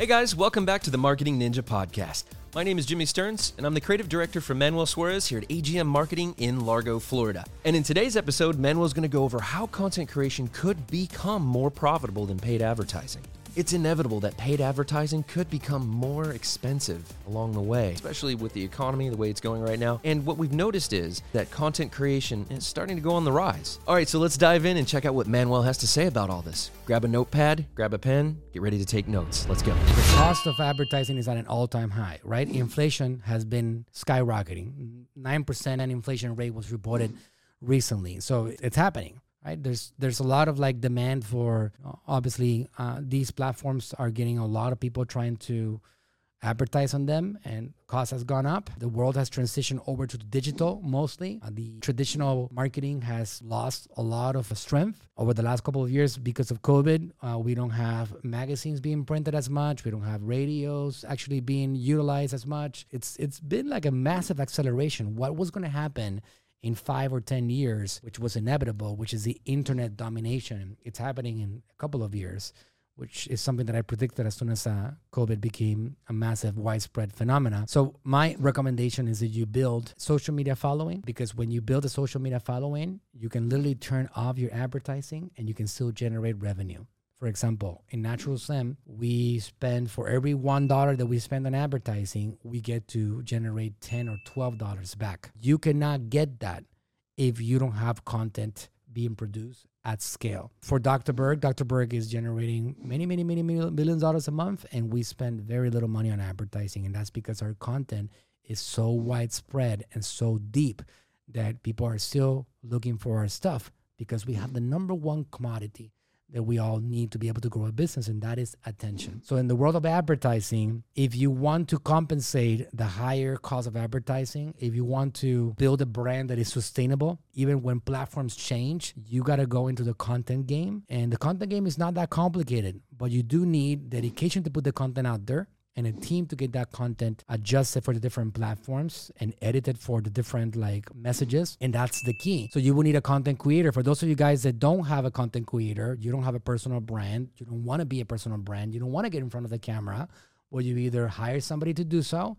Hey guys, welcome back to the Marketing Ninja Podcast. My name is Jimmy Stearns, and I'm the creative director for Manuel Suarez here at AGM Marketing in Largo, Florida. And in today's episode, Manuel's going to go over how content creation could become more profitable than paid advertising. It's inevitable that paid advertising could become more expensive along the way, especially with the economy the way it's going right now. And what we've noticed is that content creation is starting to go on the rise. All right, so let's dive in and check out what Manuel has to say about all this. Grab a notepad, grab a pen, get ready to take notes. Let's go. The cost of advertising is at an all time high, right? Inflation has been skyrocketing. 9% an inflation rate was reported recently. So it's happening right? There's there's a lot of like demand for obviously uh, these platforms are getting a lot of people trying to advertise on them and cost has gone up. The world has transitioned over to digital mostly. Uh, the traditional marketing has lost a lot of strength over the last couple of years because of covid. Uh, we don't have magazines being printed as much. We don't have radios actually being utilized as much. It's it's been like a massive acceleration. What was going to happen in five or 10 years, which was inevitable, which is the internet domination. It's happening in a couple of years, which is something that I predicted as soon as uh, COVID became a massive, widespread phenomena. So, my recommendation is that you build social media following because when you build a social media following, you can literally turn off your advertising and you can still generate revenue. For example, in Natural Slim, we spend for every one dollar that we spend on advertising, we get to generate ten or twelve dollars back. You cannot get that if you don't have content being produced at scale. For Dr. Berg, Dr. Berg is generating many, many, many millions of dollars a month, and we spend very little money on advertising, and that's because our content is so widespread and so deep that people are still looking for our stuff because we have the number one commodity that we all need to be able to grow a business, and that is attention. So, in the world of advertising, if you want to compensate the higher cost of advertising, if you want to build a brand that is sustainable, even when platforms change, you got to go into the content game. And the content game is not that complicated, but you do need dedication to put the content out there and a team to get that content adjusted for the different platforms and edited for the different like messages and that's the key. So you will need a content creator. For those of you guys that don't have a content creator you don't have a personal brand you don't want to be a personal brand you don't want to get in front of the camera well you either hire somebody to do so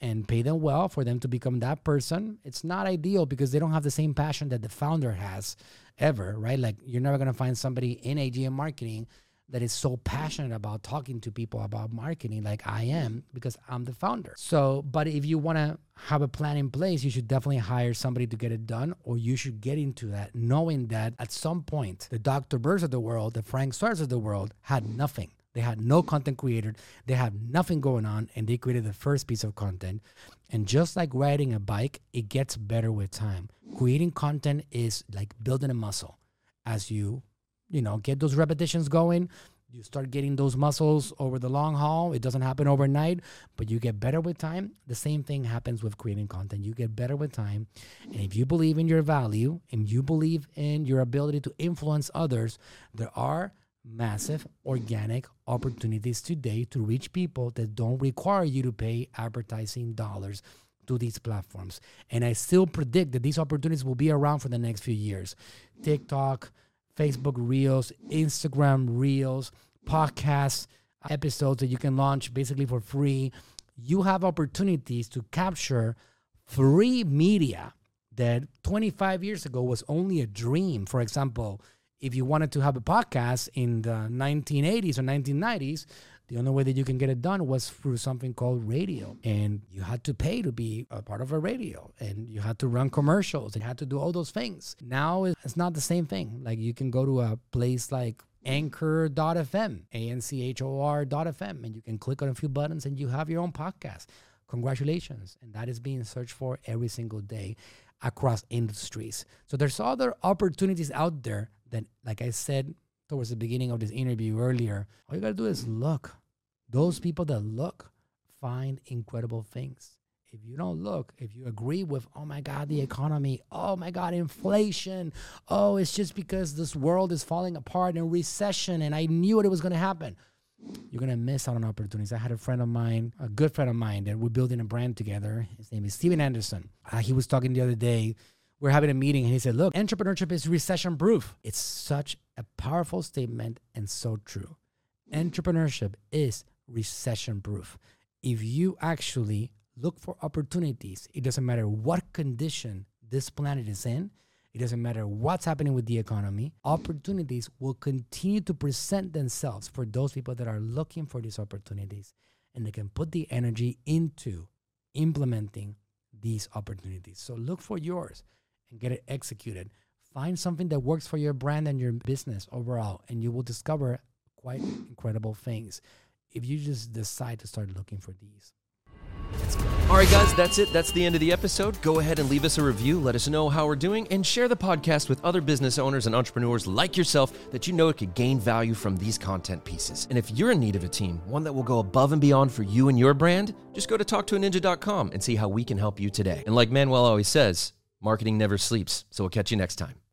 and pay them well for them to become that person. It's not ideal because they don't have the same passion that the founder has ever right? Like you're never going to find somebody in agm marketing that is so passionate about talking to people about marketing like I mm-hmm. am because I'm the founder. So, but if you want to have a plan in place, you should definitely hire somebody to get it done, or you should get into that knowing that at some point, the Dr. Bergs of the world, the Frank Suarez of the world had nothing. They had no content creator, they had nothing going on, and they created the first piece of content. And just like riding a bike, it gets better with time. Creating content is like building a muscle as you you know, get those repetitions going. You start getting those muscles over the long haul. It doesn't happen overnight, but you get better with time. The same thing happens with creating content. You get better with time. And if you believe in your value and you believe in your ability to influence others, there are massive organic opportunities today to reach people that don't require you to pay advertising dollars to these platforms. And I still predict that these opportunities will be around for the next few years. TikTok, Facebook Reels, Instagram Reels, podcasts, episodes that you can launch basically for free. You have opportunities to capture free media that 25 years ago was only a dream. For example, if you wanted to have a podcast in the 1980s or 1990s, the only way that you can get it done was through something called radio. And you had to pay to be a part of a radio and you had to run commercials and you had to do all those things. Now it's not the same thing. Like you can go to a place like anchor.fm, A-N-C-H-O-R.fm, and you can click on a few buttons and you have your own podcast. Congratulations. And that is being searched for every single day across industries. So there's other opportunities out there that, like I said towards the beginning of this interview earlier, all you gotta do is look. Those people that look find incredible things. If you don't look, if you agree with, oh my God, the economy, oh my God, inflation, oh, it's just because this world is falling apart in recession and I knew it was going to happen, you're going to miss out on opportunities. I had a friend of mine, a good friend of mine, that we're building a brand together. His name is Steven Anderson. Uh, he was talking the other day. We're having a meeting and he said, Look, entrepreneurship is recession proof. It's such a powerful statement and so true. Entrepreneurship is recession proof. If you actually look for opportunities, it doesn't matter what condition this planet is in, it doesn't matter what's happening with the economy, opportunities will continue to present themselves for those people that are looking for these opportunities and they can put the energy into implementing these opportunities. So look for yours and get it executed. Find something that works for your brand and your business overall, and you will discover quite incredible things if you just decide to start looking for these. All right, guys, that's it. That's the end of the episode. Go ahead and leave us a review. Let us know how we're doing and share the podcast with other business owners and entrepreneurs like yourself that you know it could gain value from these content pieces. And if you're in need of a team, one that will go above and beyond for you and your brand, just go to talktoaninja.com and see how we can help you today. And like Manuel always says, marketing never sleeps. So we'll catch you next time.